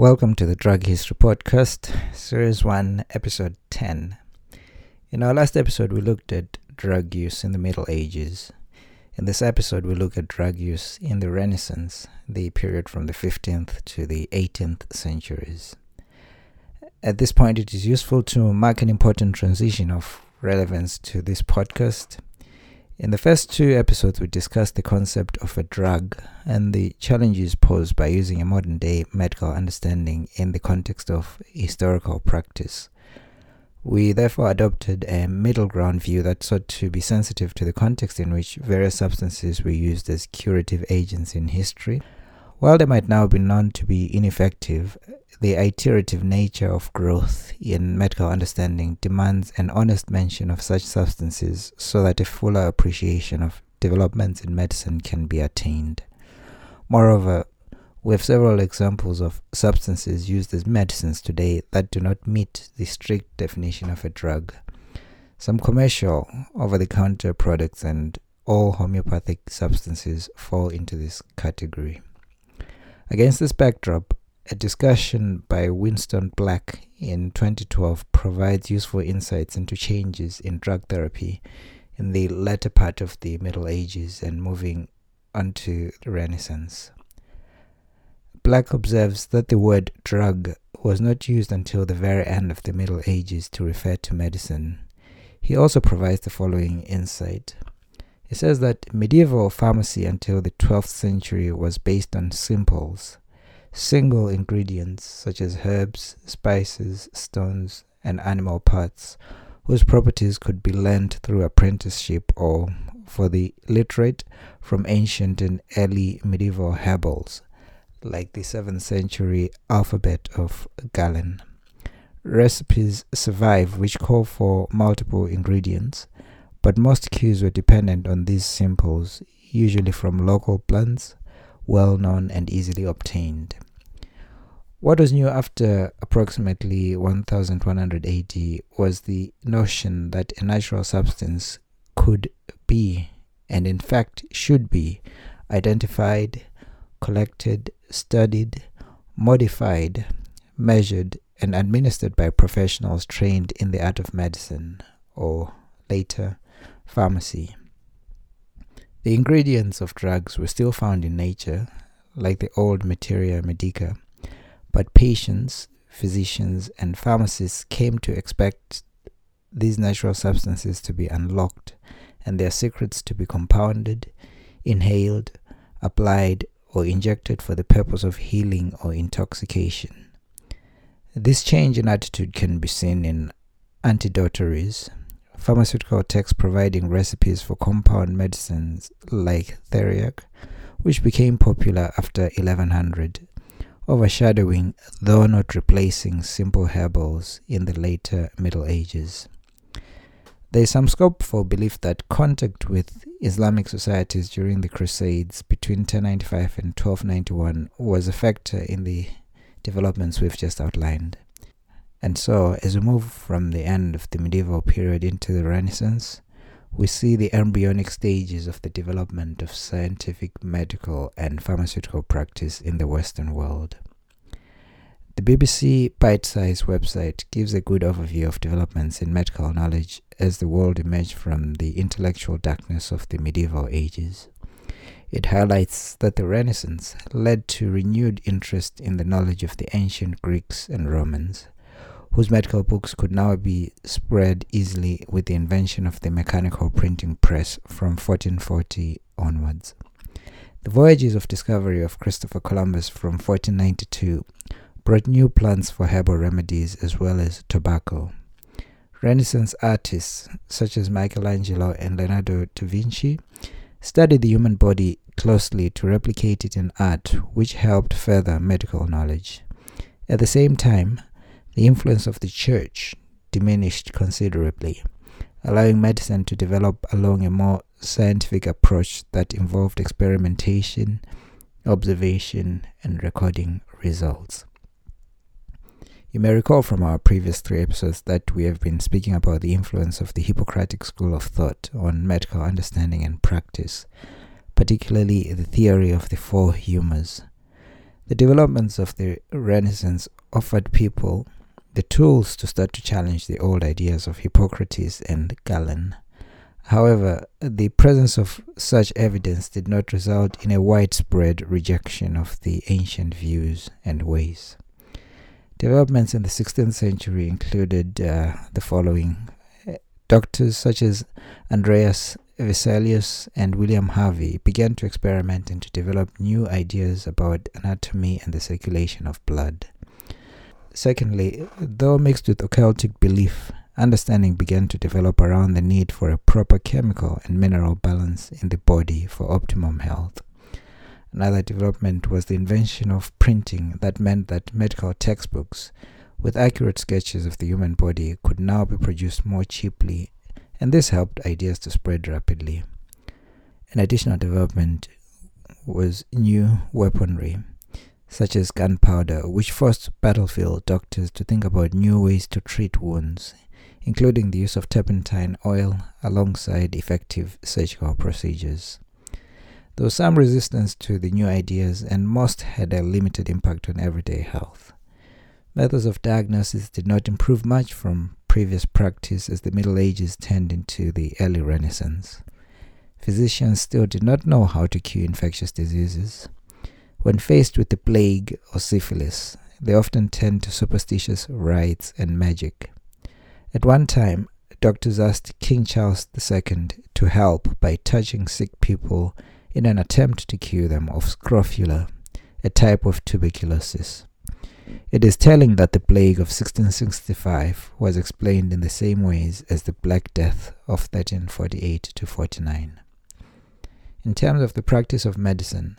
Welcome to the Drug History Podcast, Series 1, Episode 10. In our last episode, we looked at drug use in the Middle Ages. In this episode, we look at drug use in the Renaissance, the period from the 15th to the 18th centuries. At this point, it is useful to mark an important transition of relevance to this podcast in the first two episodes, we discussed the concept of a drug and the challenges posed by using a modern day medical understanding in the context of historical practice. We therefore adopted a middle ground view that sought to be sensitive to the context in which various substances were used as curative agents in history. While they might now be known to be ineffective, the iterative nature of growth in medical understanding demands an honest mention of such substances so that a fuller appreciation of developments in medicine can be attained. Moreover, we have several examples of substances used as medicines today that do not meet the strict definition of a drug. Some commercial over the counter products and all homeopathic substances fall into this category. Against this backdrop, a discussion by Winston Black in 2012 provides useful insights into changes in drug therapy in the latter part of the Middle Ages and moving on to the Renaissance. Black observes that the word drug was not used until the very end of the Middle Ages to refer to medicine. He also provides the following insight. He says that medieval pharmacy until the 12th century was based on simples, single ingredients such as herbs, spices, stones, and animal parts, whose properties could be learned through apprenticeship or, for the literate, from ancient and early medieval herbals, like the 7th century alphabet of Galen. Recipes survive which call for multiple ingredients but most cues were dependent on these simples, usually from local plants, well known and easily obtained. What was new after approximately 1180 was the notion that a natural substance could be, and in fact should be, identified, collected, studied, modified, measured, and administered by professionals trained in the art of medicine, or later, Pharmacy. The ingredients of drugs were still found in nature, like the old materia medica, but patients, physicians, and pharmacists came to expect these natural substances to be unlocked and their secrets to be compounded, inhaled, applied, or injected for the purpose of healing or intoxication. This change in attitude can be seen in antidotaries, pharmaceutical texts providing recipes for compound medicines like theriac, which became popular after 1100, overshadowing, though not replacing, simple herbals in the later Middle Ages. There is some scope for belief that contact with Islamic societies during the Crusades between 1095 and 1291 was a factor in the developments we've just outlined. And so, as we move from the end of the medieval period into the Renaissance, we see the embryonic stages of the development of scientific, medical, and pharmaceutical practice in the Western world. The BBC Bitesize website gives a good overview of developments in medical knowledge as the world emerged from the intellectual darkness of the medieval ages. It highlights that the Renaissance led to renewed interest in the knowledge of the ancient Greeks and Romans whose medical books could now be spread easily with the invention of the mechanical printing press from 1440 onwards. The voyages of discovery of Christopher Columbus from 1492 brought new plants for herbal remedies as well as tobacco. Renaissance artists such as Michelangelo and Leonardo da Vinci studied the human body closely to replicate it in art, which helped further medical knowledge. At the same time, the influence of the church diminished considerably, allowing medicine to develop along a more scientific approach that involved experimentation, observation, and recording results. You may recall from our previous three episodes that we have been speaking about the influence of the Hippocratic school of thought on medical understanding and practice, particularly the theory of the four humors The developments of the Renaissance offered people the tools to start to challenge the old ideas of Hippocrates and Galen. However, the presence of such evidence did not result in a widespread rejection of the ancient views and ways. Developments in the 16th century included uh, the following doctors such as Andreas Vesalius and William Harvey began to experiment and to develop new ideas about anatomy and the circulation of blood. Secondly, though mixed with occultic belief, understanding began to develop around the need for a proper chemical and mineral balance in the body for optimum health. Another development was the invention of printing that meant that medical textbooks with accurate sketches of the human body could now be produced more cheaply, and this helped ideas to spread rapidly. An additional development was new weaponry, such as gunpowder, which forced battlefield doctors to think about new ways to treat wounds, including the use of turpentine oil alongside effective surgical procedures. There was some resistance to the new ideas, and most had a limited impact on everyday health. Methods of diagnosis did not improve much from previous practice as the Middle Ages turned into the early Renaissance. Physicians still did not know how to cure infectious diseases. When faced with the plague or syphilis, they often turned to superstitious rites and magic. At one time, doctors asked King Charles II to help by touching sick people in an attempt to cure them of scrofula, a type of tuberculosis. It is telling that the plague of 1665 was explained in the same ways as the Black Death of 1348 to 49. In terms of the practice of medicine,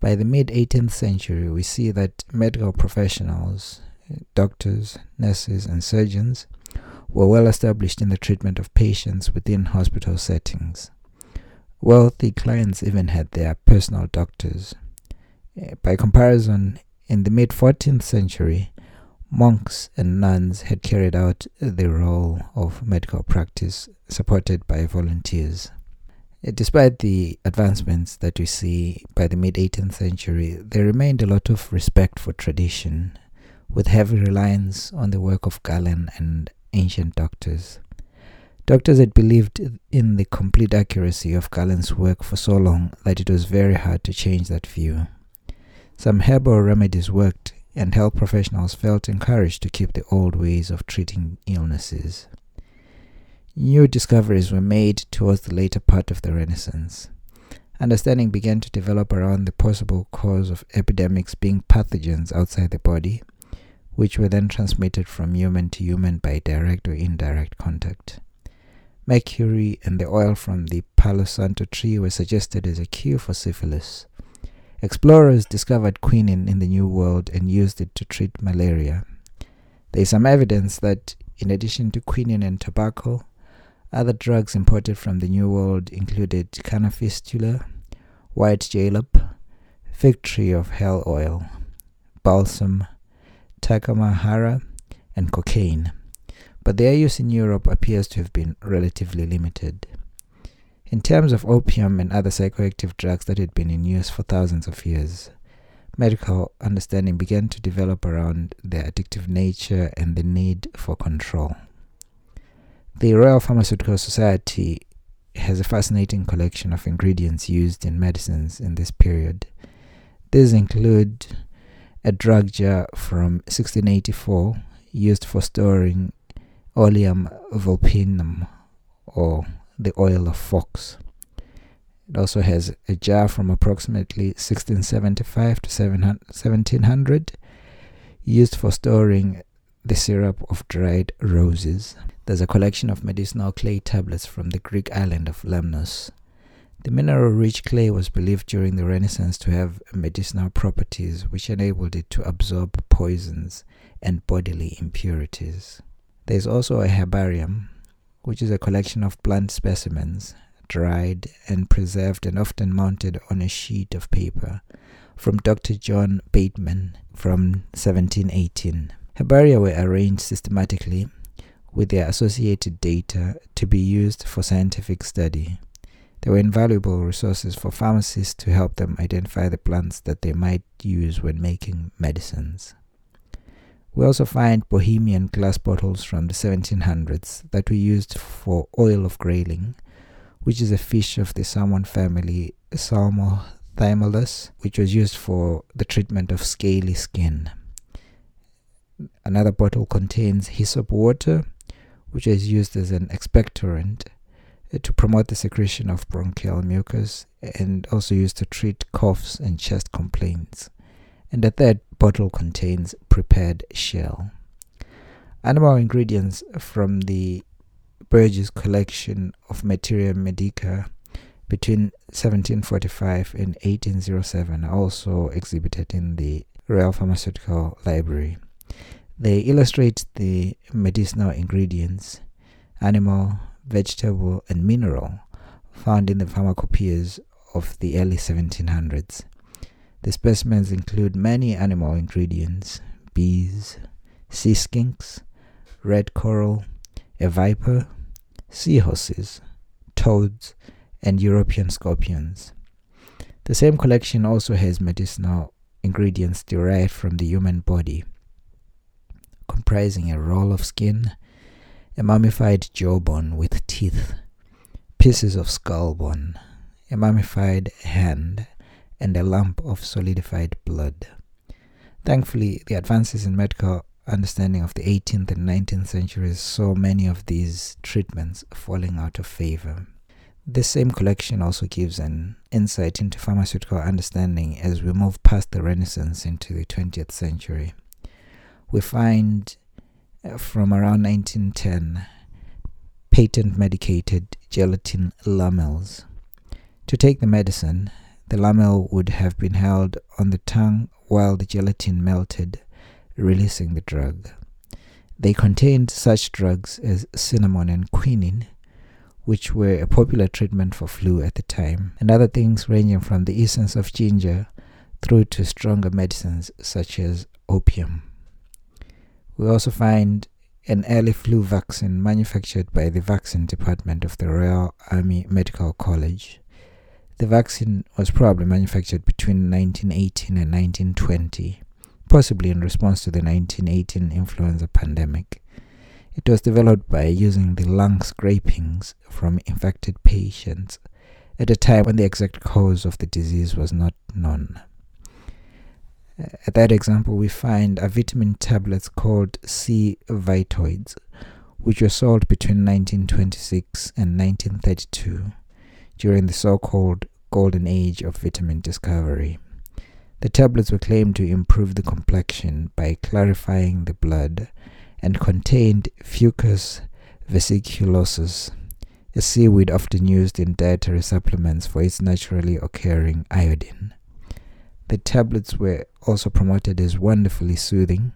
by the mid 18th century, we see that medical professionals, doctors, nurses, and surgeons, were well established in the treatment of patients within hospital settings. Wealthy clients even had their personal doctors. Eh, by comparison, in the mid 14th century, monks and nuns had carried out the role of medical practice supported by volunteers. Eh, despite the advancements that we see by the mid 18th century, there remained a lot of respect for tradition, with heavy reliance on the work of Galen and ancient doctors. Doctors had believed in the complete accuracy of Galen's work for so long that it was very hard to change that view. Some herbal remedies worked, and health professionals felt encouraged to keep the old ways of treating illnesses. New discoveries were made towards the later part of the Renaissance. Understanding began to develop around the possible cause of epidemics being pathogens outside the body, which were then transmitted from human to human by direct or indirect contact. Mercury and the oil from the Palo Santo tree were suggested as a cure for syphilis. Explorers discovered quinine in the New World and used it to treat malaria. There is some evidence that, in addition to quinine and tobacco, other drugs imported from the New World included canna fistula, white jalap, fig tree of hell oil, balsam, tacamahaca, and cocaine but their use in Europe appears to have been relatively limited. In terms of opium and other psychoactive drugs that had been in use for thousands of years, medical understanding began to develop around their addictive nature and the need for control. The Royal Pharmaceutical Society has a fascinating collection of ingredients used in medicines in this period. These include a drug jar from 1684 used for storing oleum vulpinum or the oil of fox. It also has a jar from approximately 1675 to 1700 used for storing the syrup of dried roses. There's a collection of medicinal clay tablets from the Greek island of Lemnos. The mineral rich clay was believed during the Renaissance to have medicinal properties which enabled it to absorb poisons and bodily impurities. There is also a herbarium, which is a collection of plant specimens, dried and preserved and often mounted on a sheet of paper, from Dr. John Bateman from 1718. Herbaria were arranged systematically with their associated data to be used for scientific study. They were invaluable resources for pharmacists to help them identify the plants that they might use when making medicines. We also find Bohemian glass bottles from the 1700s that were used for oil of grayling, which is a fish of the salmon family Salmo thymallus, which was used for the treatment of scaly skin. Another bottle contains hyssop water, which is used as an expectorant uh, to promote the secretion of bronchial mucus and also used to treat coughs and chest complaints. And the third bottle contains prepared shell. Animal ingredients from the Burgess collection of Materia Medica between 1745 and 1807 are also exhibited in the Royal Pharmaceutical Library. They illustrate the medicinal ingredients, animal, vegetable, and mineral found in the pharmacopoeias of the early 1700s. The specimens include many animal ingredients bees, sea skinks, red coral, a viper, seahorses, toads, and European scorpions. The same collection also has medicinal ingredients derived from the human body comprising a roll of skin, a mummified jawbone with teeth, pieces of skull bone, a mummified hand, and a lump of solidified blood. Thankfully, the advances in medical understanding of the 18th and 19th centuries saw many of these treatments falling out of favor. This same collection also gives an insight into pharmaceutical understanding as we move past the Renaissance into the 20th century we find uh, from around 1910 patent medicated gelatin lamelles. To take the medicine, the lamel would have been held on the tongue while the gelatin melted, releasing the drug. They contained such drugs as cinnamon and quinine, which were a popular treatment for flu at the time, and other things ranging from the essence of ginger through to stronger medicines such as opium. We also find an early flu vaccine manufactured by the vaccine department of the Royal Army Medical College. The vaccine was probably manufactured between 1918 and 1920, possibly in response to the 1918 influenza pandemic. It was developed by using the lung scrapings from infected patients at a time when the exact cause of the disease was not known. At that example, we find a vitamin tablets called C Vitoids, which were sold between 1926 and 1932 during the so called golden age of vitamin discovery. The tablets were claimed to improve the complexion by clarifying the blood and contained Fucus vesiculosus, a seaweed often used in dietary supplements for its naturally occurring iodine. The tablets were also promoted as wonderfully soothing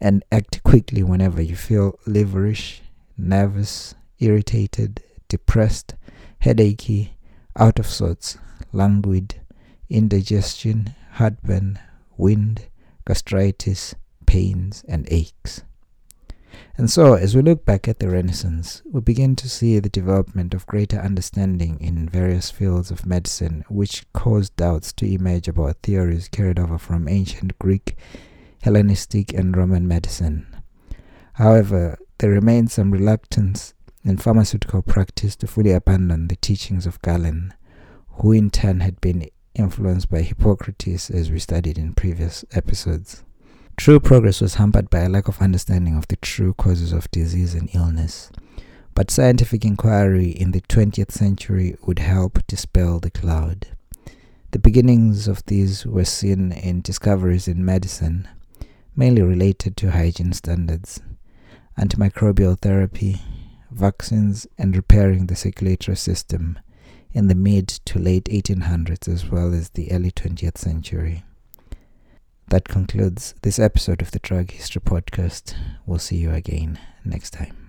and act quickly whenever you feel liverish, nervous, irritated, depressed, headachy, out of sorts, languid, indigestion, heartburn, wind, gastritis, pains, and aches. And so, as we look back at the Renaissance, we begin to see the development of greater understanding in various fields of medicine, which caused doubts to emerge about theories carried over from ancient Greek, Hellenistic, and Roman medicine. However, there remains some reluctance in pharmaceutical practice to fully abandon the teachings of Galen, who in turn had been influenced by Hippocrates, as we studied in previous episodes. True progress was hampered by a lack of understanding of the true causes of disease and illness, but scientific inquiry in the 20th century would help dispel the cloud. The beginnings of these were seen in discoveries in medicine, mainly related to hygiene standards, antimicrobial therapy, vaccines, and repairing the circulatory system in the mid to late 1800s as well as the early 20th century. That concludes this episode of the Drug History Podcast. We'll see you again next time.